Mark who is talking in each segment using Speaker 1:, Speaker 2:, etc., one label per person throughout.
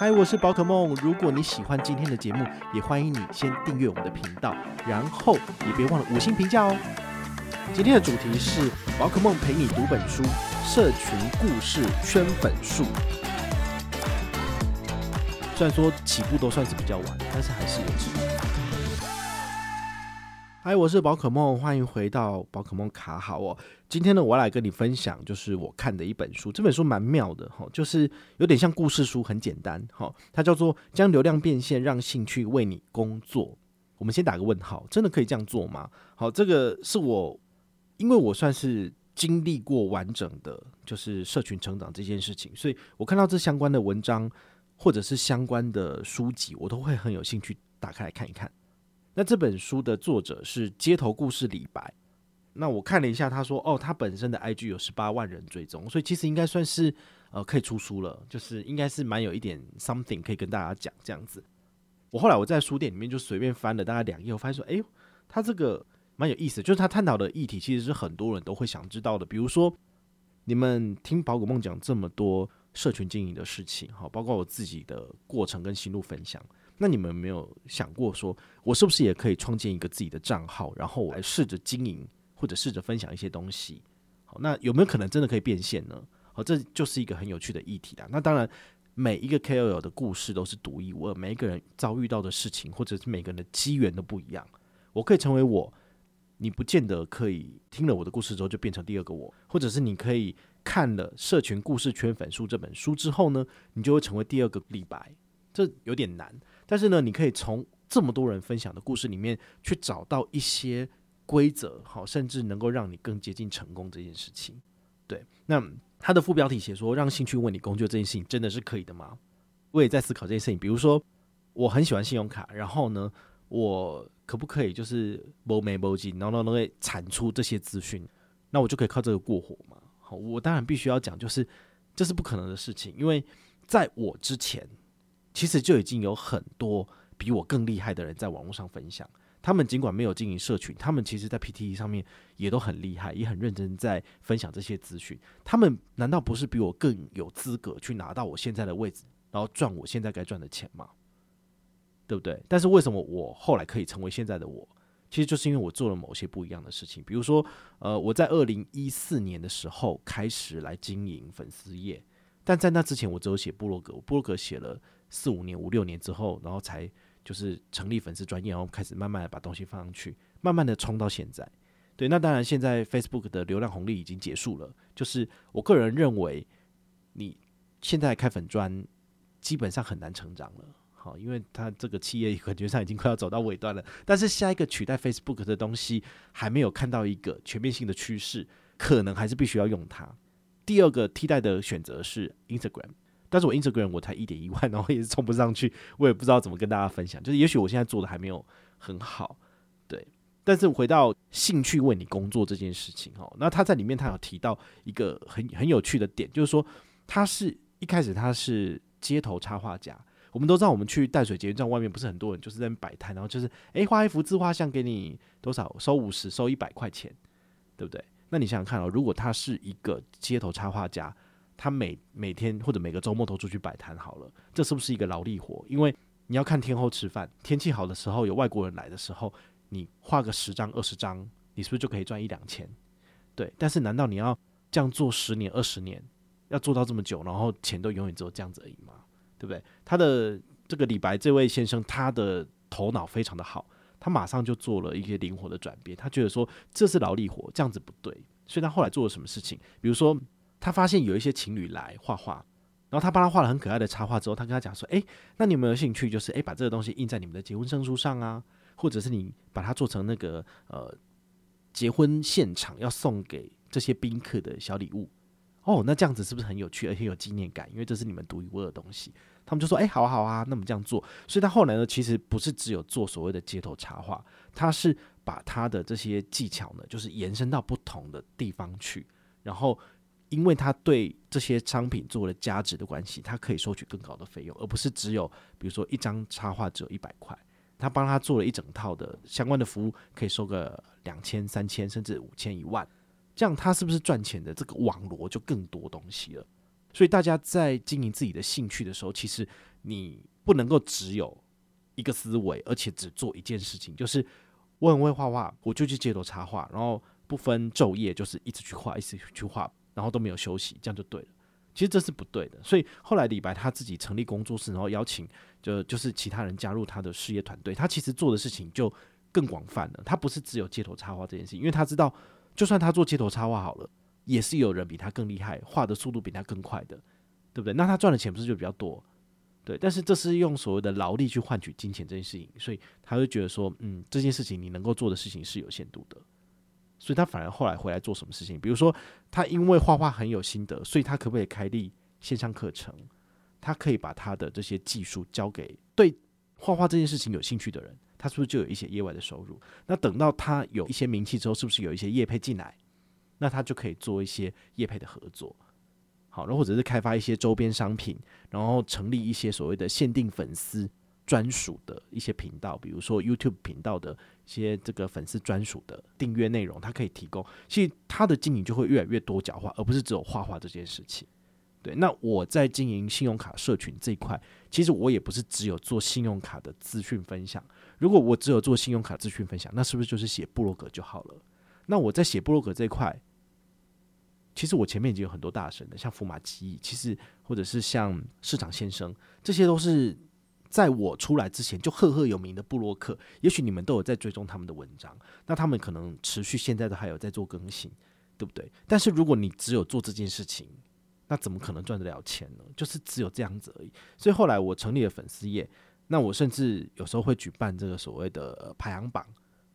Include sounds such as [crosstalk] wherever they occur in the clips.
Speaker 1: 嗨，我是宝可梦。如果你喜欢今天的节目，也欢迎你先订阅我们的频道，然后也别忘了五星评价哦。今天的主题是宝可梦陪你读本书，社群故事圈粉术。虽然说起步都算是比较晚，但是还是有机会。嗨，我是宝可梦，欢迎回到宝可梦卡好哦。今天呢，我要来跟你分享，就是我看的一本书。这本书蛮妙的哈，就是有点像故事书，很简单哈。它叫做《将流量变现，让兴趣为你工作》。我们先打个问号，真的可以这样做吗？好，这个是我，因为我算是经历过完整的，就是社群成长这件事情，所以我看到这相关的文章或者是相关的书籍，我都会很有兴趣打开来看一看。那这本书的作者是街头故事李白。那我看了一下，他说哦，他本身的 IG 有十八万人追踪，所以其实应该算是呃可以出书了，就是应该是蛮有一点 something 可以跟大家讲这样子。我后来我在书店里面就随便翻了大概两页，我发现说，哎呦，他这个蛮有意思，就是他探讨的议题其实是很多人都会想知道的，比如说你们听宝可梦讲这么多社群经营的事情，哈，包括我自己的过程跟心路分享。那你们有没有想过，说我是不是也可以创建一个自己的账号，然后我来试着经营，或者试着分享一些东西？好，那有没有可能真的可以变现呢？好，这就是一个很有趣的议题啦。那当然，每一个 KOL 的故事都是独一无二，每一个人遭遇到的事情，或者是每个人的机缘都不一样。我可以成为我，你不见得可以听了我的故事之后就变成第二个我，或者是你可以看了《社群故事圈粉术》这本书之后呢，你就会成为第二个李白。这有点难。但是呢，你可以从这么多人分享的故事里面去找到一些规则，好，甚至能够让你更接近成功这件事情。对，那他的副标题写说，让兴趣为你工作这件事情真的是可以的吗？我也在思考这件事情。比如说，我很喜欢信用卡，然后呢，我可不可以就是某没某几，然后能够产出这些资讯，那我就可以靠这个过活吗？好，我当然必须要讲，就是这是不可能的事情，因为在我之前。其实就已经有很多比我更厉害的人在网络上分享，他们尽管没有经营社群，他们其实在 P T E 上面也都很厉害，也很认真在分享这些资讯。他们难道不是比我更有资格去拿到我现在的位置，然后赚我现在该赚的钱吗？对不对？但是为什么我后来可以成为现在的我？其实就是因为我做了某些不一样的事情，比如说，呃，我在二零一四年的时候开始来经营粉丝页，但在那之前我只有写部落格，我部落格写了。四五年、五六年之后，然后才就是成立粉丝专业，然后开始慢慢的把东西放上去，慢慢的冲到现在。对，那当然现在 Facebook 的流量红利已经结束了。就是我个人认为，你现在开粉专基本上很难成长了。好，因为它这个企业感觉上已经快要走到尾端了。但是下一个取代 Facebook 的东西还没有看到一个全面性的趋势，可能还是必须要用它。第二个替代的选择是 Instagram。但是我 Instagram 我才一点一万，[laughs] 然后也是冲不上去，我也不知道怎么跟大家分享。就是也许我现在做的还没有很好，对。但是回到兴趣为你工作这件事情哦，那他在里面他有提到一个很很有趣的点，就是说他是一开始他是街头插画家。我们都知道，我们去淡水捷运站外面不是很多人就是在摆摊，然后就是诶画一幅自画像给你多少收五十收一百块钱，对不对？那你想想看哦，如果他是一个街头插画家。他每每天或者每个周末都出去摆摊好了，这是不是一个劳力活？因为你要看天后吃饭，天气好的时候，有外国人来的时候，你画个十张二十张，你是不是就可以赚一两千？对。但是难道你要这样做十年二十年，要做到这么久，然后钱都永远只有这样子而已吗？对不对？他的这个李白这位先生，他的头脑非常的好，他马上就做了一些灵活的转变，他觉得说这是劳力活，这样子不对，所以他后来做了什么事情？比如说。他发现有一些情侣来画画，然后他帮他画了很可爱的插画之后，他跟他讲说：“诶，那你有没有兴趣？就是诶，把这个东西印在你们的结婚证书上啊，或者是你把它做成那个呃结婚现场要送给这些宾客的小礼物哦，那这样子是不是很有趣，而且有纪念感？因为这是你们独一无二的东西。他们就说：“哎，好啊，好啊，那我们这样做。”所以他后来呢，其实不是只有做所谓的街头插画，他是把他的这些技巧呢，就是延伸到不同的地方去。然后，因为他对这些商品做了价值的关系，他可以收取更高的费用，而不是只有比如说一张插画只有一百块。他帮他做了一整套的相关的服务，可以收个两千、三千，甚至五千、一万。这样他是不是赚钱的这个网罗就更多东西了？所以大家在经营自己的兴趣的时候，其实你不能够只有一个思维，而且只做一件事情，就是我很会画画，我就去街头插画，然后不分昼夜，就是一直去画，一直去画，然后都没有休息，这样就对了。其实这是不对的。所以后来李白他自己成立工作室，然后邀请就就是其他人加入他的事业团队，他其实做的事情就更广泛了。他不是只有街头插画这件事情，因为他知道。就算他做街头插画好了，也是有人比他更厉害，画的速度比他更快的，对不对？那他赚的钱不是就比较多？对，但是这是用所谓的劳力去换取金钱这件事情，所以他会觉得说，嗯，这件事情你能够做的事情是有限度的，所以他反而后来回来做什么事情？比如说，他因为画画很有心得，所以他可不可以开立线上课程？他可以把他的这些技术交给对画画这件事情有兴趣的人。他是不是就有一些业外的收入？那等到他有一些名气之后，是不是有一些业配进来？那他就可以做一些业配的合作，好，然后或者是开发一些周边商品，然后成立一些所谓的限定粉丝专属的一些频道，比如说 YouTube 频道的些这个粉丝专属的订阅内容，他可以提供。其实他的经营就会越来越多角化，而不是只有画画这件事情。对，那我在经营信用卡社群这一块，其实我也不是只有做信用卡的资讯分享。如果我只有做信用卡资讯分享，那是不是就是写部落格就好了？那我在写部落格这一块，其实我前面已经有很多大神的，像福马基，其实或者是像市长先生，这些都是在我出来之前就赫赫有名的布洛克。也许你们都有在追踪他们的文章，那他们可能持续现在都还有在做更新，对不对？但是如果你只有做这件事情，那怎么可能赚得了钱呢？就是只有这样子而已。所以后来我成立了粉丝业。那我甚至有时候会举办这个所谓的排行榜，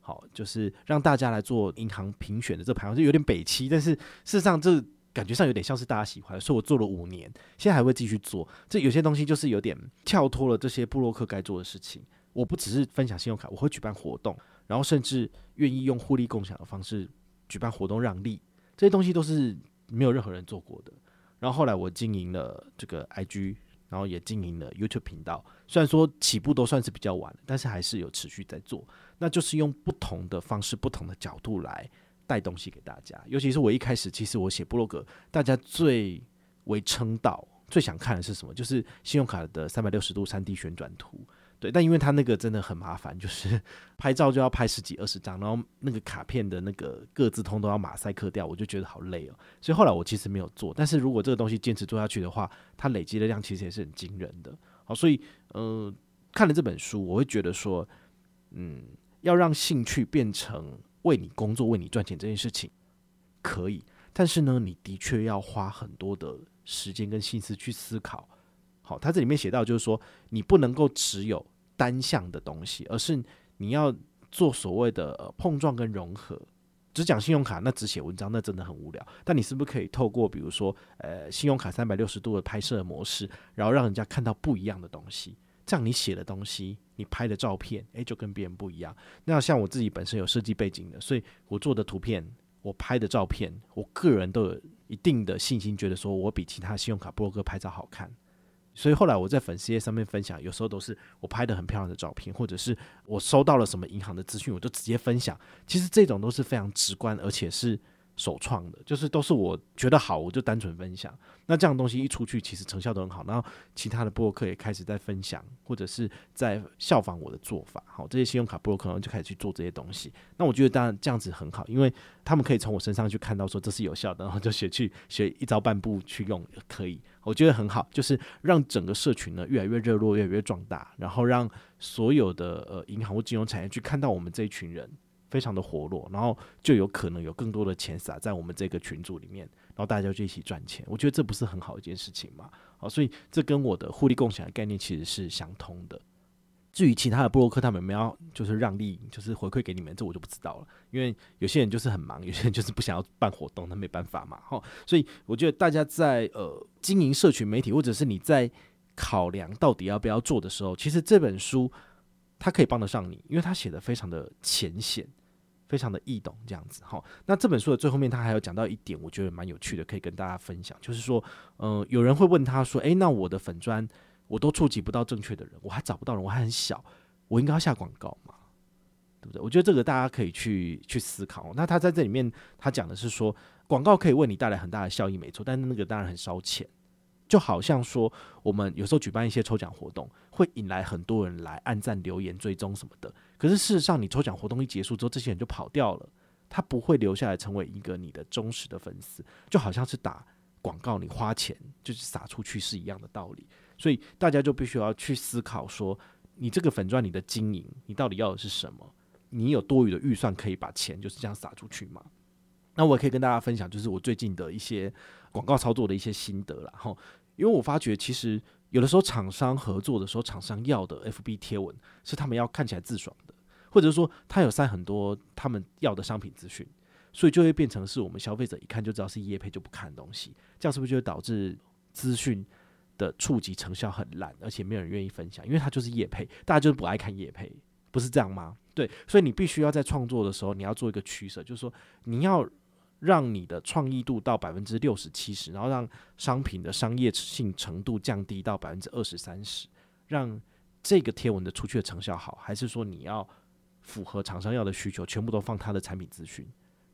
Speaker 1: 好，就是让大家来做银行评选的这个排行，就有点北七，但是事实上这感觉上有点像是大家喜欢，所以我做了五年，现在还会继续做。这有些东西就是有点跳脱了这些部落客该做的事情。我不只是分享信用卡，我会举办活动，然后甚至愿意用互利共享的方式举办活动让利，这些东西都是没有任何人做过的。然后后来我经营了这个 IG。然后也经营了 YouTube 频道，虽然说起步都算是比较晚，但是还是有持续在做。那就是用不同的方式、不同的角度来带东西给大家。尤其是我一开始，其实我写布洛格，大家最为称道、最想看的是什么？就是信用卡的三百六十度三 D 旋转图。对，但因为他那个真的很麻烦，就是拍照就要拍十几二十张，然后那个卡片的那个各自通都要马赛克掉，我就觉得好累哦。所以后来我其实没有做。但是如果这个东西坚持做下去的话，它累积的量其实也是很惊人的。好，所以呃，看了这本书，我会觉得说，嗯，要让兴趣变成为你工作、为你赚钱这件事情可以，但是呢，你的确要花很多的时间跟心思去思考。好，他这里面写到，就是说你不能够只有单向的东西，而是你要做所谓的、碰撞跟融合。只讲信用卡，那只写文章，那真的很无聊。但你是不是可以透过比如说，呃，信用卡三百六十度的拍摄模式，然后让人家看到不一样的东西？这样你写的东西，你拍的照片，诶，就跟别人不一样。那像我自己本身有设计背景的，所以我做的图片，我拍的照片，我个人都有一定的信心，觉得说我比其他信用卡博客拍照好看。所以后来我在粉丝页上面分享，有时候都是我拍的很漂亮的照片，或者是我收到了什么银行的资讯，我就直接分享。其实这种都是非常直观，而且是。首创的，就是都是我觉得好，我就单纯分享。那这样东西一出去，其实成效都很好。然后其他的博客也开始在分享，或者是在效仿我的做法。好，这些信用卡部落客就开始去做这些东西。那我觉得当然这样子很好，因为他们可以从我身上去看到说这是有效的，然后就学去学一招半步去用，可以。我觉得很好，就是让整个社群呢越来越热络，越来越壮大，然后让所有的呃银行或金融产业去看到我们这一群人。非常的活络，然后就有可能有更多的钱撒在我们这个群组里面，然后大家就一起赚钱。我觉得这不是很好一件事情嘛？好，所以这跟我的互利共享的概念其实是相通的。至于其他的布洛克他们有没有就是让利，就是回馈给你们，这我就不知道了。因为有些人就是很忙，有些人就是不想要办活动，那没办法嘛。哈，所以我觉得大家在呃经营社群媒体，或者是你在考量到底要不要做的时候，其实这本书他可以帮得上你，因为他写的非常的浅显，非常的易懂，这样子。哈，那这本书的最后面，他还有讲到一点，我觉得蛮有趣的，可以跟大家分享，就是说，嗯、有人会问他说，诶、那我的粉专。我都触及不到正确的人，我还找不到人，我还很小，我应该要下广告吗？对不对？我觉得这个大家可以去去思考。那他在这里面，他讲的是说，广告可以为你带来很大的效益，没错，但是那个当然很烧钱。就好像说，我们有时候举办一些抽奖活动，会引来很多人来按赞、留言、追踪什么的。可是事实上，你抽奖活动一结束之后，这些人就跑掉了，他不会留下来成为一个你的忠实的粉丝。就好像是打广告，你花钱就是撒出去是一样的道理。所以大家就必须要去思考说，你这个粉钻你的经营，你到底要的是什么？你有多余的预算可以把钱就是这样撒出去吗？那我也可以跟大家分享，就是我最近的一些广告操作的一些心得啦。哈，因为我发觉其实有的时候厂商合作的时候，厂商要的 FB 贴文是他们要看起来自爽的，或者说他有塞很多他们要的商品资讯，所以就会变成是我们消费者一看就知道是业配就不看的东西，这样是不是就会导致资讯？的触及成效很烂，而且没有人愿意分享，因为它就是夜配，大家就是不爱看夜配，不是这样吗？对，所以你必须要在创作的时候，你要做一个取舍，就是说你要让你的创意度到百分之六十七十，然后让商品的商业性程度降低到百分之二十三十，让这个贴文的出去的成效好，还是说你要符合厂商要的需求，全部都放他的产品资讯，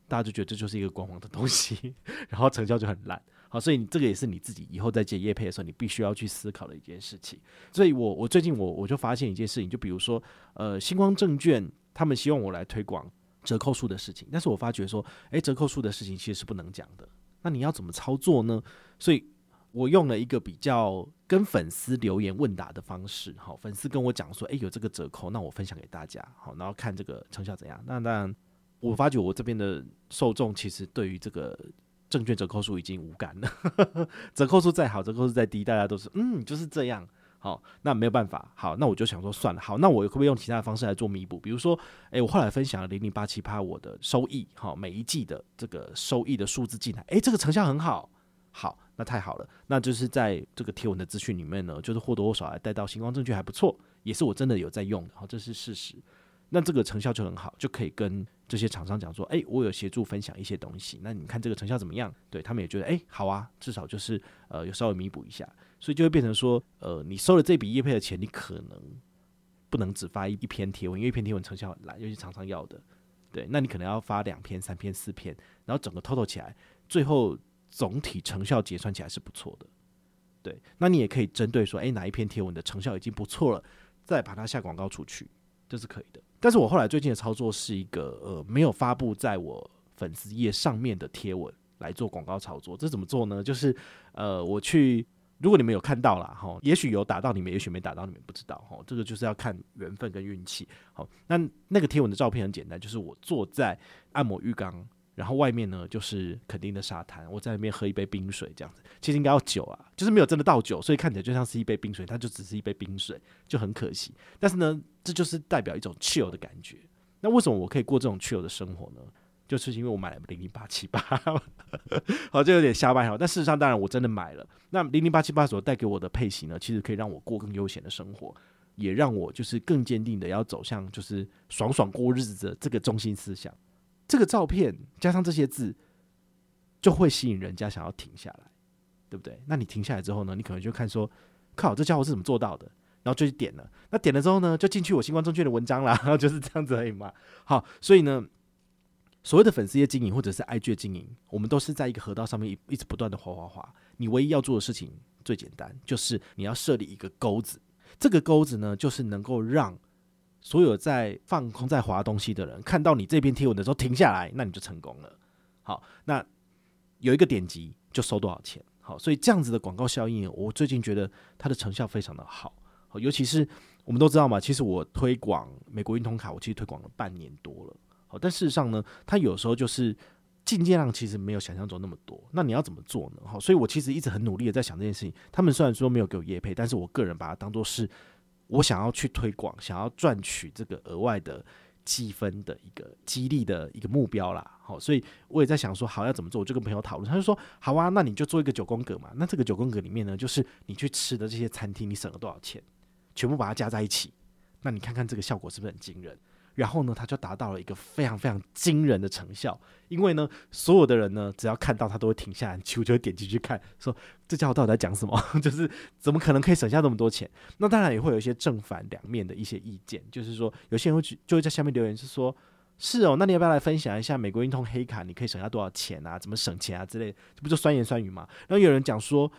Speaker 1: 大家就觉得这就是一个光芒的东西，[laughs] 然后成效就很烂。好，所以这个也是你自己以后在接业配的时候，你必须要去思考的一件事情。所以我我最近我我就发现一件事情，就比如说，呃，星光证券他们希望我来推广折扣数的事情，但是我发觉说，诶，折扣数的事情其实是不能讲的。那你要怎么操作呢？所以我用了一个比较跟粉丝留言问答的方式。好，粉丝跟我讲说，诶，有这个折扣，那我分享给大家。好，然后看这个成效怎样。那当然，我发觉我这边的受众其实对于这个。证券折扣数已经无感了，[laughs] 折扣数再好，折扣数再低，大家都是嗯就是这样。好，那没有办法。好，那我就想说算了。好，那我可不可以用其他的方式来做弥补？比如说，诶、我后来分享了零零八七趴我的收益，好，每一季的这个收益的数字进来，诶、这个成效很好。好，那太好了。那就是在这个贴文的资讯里面呢，就是或多或少来带到新光证券还不错，也是我真的有在用的。好，这是事实。那这个成效就很好，就可以跟这些厂商讲说，诶，我有协助分享一些东西，那你看这个成效怎么样？对他们也觉得，诶，好啊，至少就是呃，有稍微弥补一下，所以就会变成说，呃，你收了这笔业配的钱，你可能不能只发一一篇贴文，因为一篇贴文成效很烂，尤其常常要的，对，那你可能要发两篇、三篇、四篇，然后整个 total 起来，最后总体成效结算起来是不错的，对，那你也可以针对说，诶，哪一篇贴文的成效已经不错了，再把它下广告出去，这是可以的。但是我后来最近的操作是一个呃没有发布在我粉丝页上面的贴文来做广告操作，这怎么做呢？就是呃我去，如果你们有看到了哈，也许有打到你们，也许没打到你们，不知道哈，这个就是要看缘分跟运气。好，那那个贴文的照片很简单，就是我坐在按摩浴缸。然后外面呢，就是肯定的沙滩，我在那边喝一杯冰水，这样子，其实应该要酒啊，就是没有真的倒酒，所以看起来就像是一杯冰水，它就只是一杯冰水，就很可惜。但是呢，这就是代表一种自由的感觉。那为什么我可以过这种自由的生活呢？就是因为我买了零零八七八，[laughs] 好，就有点瞎掰哈。但事实上，当然我真的买了。那零零八七八所带给我的配型呢，其实可以让我过更悠闲的生活，也让我就是更坚定的要走向就是爽爽过日子的这个中心思想。这个照片加上这些字，就会吸引人家想要停下来，对不对？那你停下来之后呢，你可能就看说，靠，这家伙是怎么做到的？然后就去点了。那点了之后呢，就进去我新光证券的文章啦，然 [laughs] 后就是这样子而已嘛。好，所以呢，所谓的粉丝页经营或者是 IG 经营，我们都是在一个河道上面一一直不断的滑滑滑。你唯一要做的事情最简单，就是你要设立一个钩子。这个钩子呢，就是能够让。所有在放空在滑东西的人，看到你这篇贴文的时候停下来，那你就成功了。好，那有一个点击就收多少钱？好，所以这样子的广告效应，我最近觉得它的成效非常的好。好，尤其是我们都知道嘛，其实我推广美国运通卡，我其实推广了半年多了。但事实上呢，它有时候就是进阶量其实没有想象中那么多。那你要怎么做呢？好，所以我其实一直很努力的在想这件事情。他们虽然说没有给我业配，但是我个人把它当做是。我想要去推广，想要赚取这个额外的积分的一个激励的一个目标啦。好，所以我也在想说，好要怎么做？我就跟朋友讨论，他就说，好啊，那你就做一个九宫格嘛。那这个九宫格里面呢，就是你去吃的这些餐厅，你省了多少钱，全部把它加在一起，那你看看这个效果是不是很惊人？然后呢，他就达到了一个非常非常惊人的成效，因为呢，所有的人呢，只要看到他都会停下来，就会点进去看，说这家伙到底在讲什么？[laughs] 就是怎么可能可以省下那么多钱？那当然也会有一些正反两面的一些意见，就是说有些人会就会在下面留言，是说，是哦，那你要不要来分享一下美国运通黑卡你可以省下多少钱啊？怎么省钱啊之类？这不就酸言酸语吗？然后有人讲说，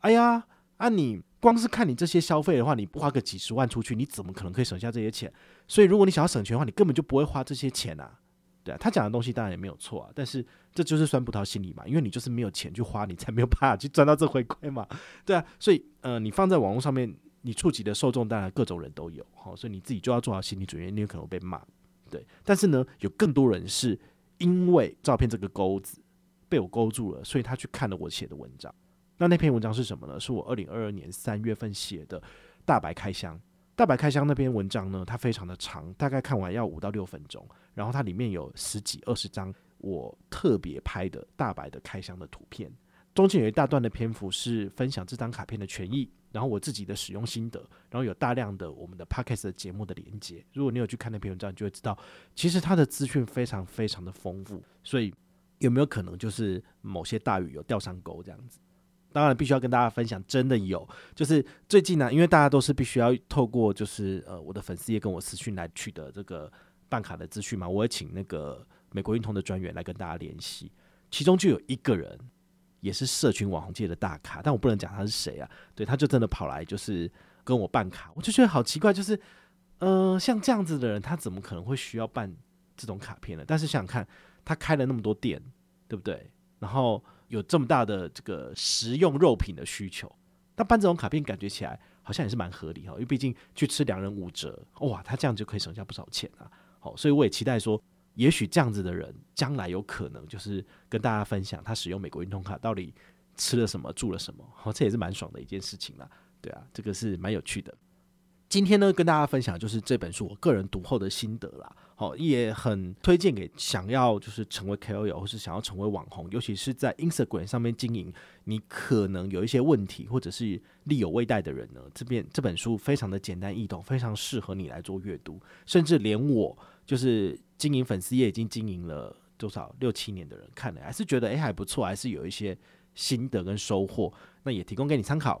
Speaker 1: 哎呀，啊你。光是看你这些消费的话，你不花个几十万出去，你怎么可能可以省下这些钱？所以如果你想要省钱的话，你根本就不会花这些钱啊。对啊，他讲的东西当然也没有错啊，但是这就是酸葡萄心理嘛，因为你就是没有钱去花，你才没有办法去赚到这回馈嘛。对啊，所以呃，你放在网络上面，你触及的受众当然各种人都有，好，所以你自己就要做好心理准备，你有可能被骂。对，但是呢，有更多人是因为照片这个钩子被我勾住了，所以他去看了我写的文章。那那篇文章是什么呢？是我二零二二年三月份写的大白开箱。大白开箱那篇文章呢，它非常的长，大概看完要五到六分钟。然后它里面有十几二十张我特别拍的大白的开箱的图片，中间有一大段的篇幅是分享这张卡片的权益，然后我自己的使用心得，然后有大量的我们的 Podcast 的节目的连接。如果你有去看那篇文章，你就会知道，其实它的资讯非常非常的丰富。所以有没有可能就是某些大鱼有钓上钩这样子？当然必须要跟大家分享，真的有，就是最近呢、因为大家都是必须要透过就是呃我的粉丝页跟我私讯来取得这个办卡的资讯嘛，我也请那个美国运通的专员来跟大家联系，其中就有一个人也是社群网红界的大咖，但我不能讲他是谁啊，对，他就真的跑来就是跟我办卡，我就觉得好奇怪，就是呃像这样子的人，他怎么可能会需要办这种卡片呢？但是想想看，他开了那么多店，对不对？然后。有这么大的这个食用肉品的需求，那办这种卡片感觉起来好像也是蛮合理哈，因为毕竟去吃两人五折，哇，他这样就可以省下不少钱啊。好，所以我也期待说，也许这样子的人将来有可能就是跟大家分享他使用美国运通卡到底吃了什么、住了什么，好，[laughs] 这也是蛮爽的一件事情啦。对啊，这个是蛮有趣的。今天呢，跟大家分享就是这本书我个人读后的心得啦。哦，也很推荐给想要就是成为 KOL 或是想要成为网红，尤其是在 Instagram 上面经营，你可能有一些问题或者是力有未逮的人呢。这边这本书非常的简单易懂，非常适合你来做阅读。甚至连我就是经营粉丝也已经经营了多少六七年的人看了，还是觉得诶还不错，还是有一些心得跟收获。那也提供给你参考。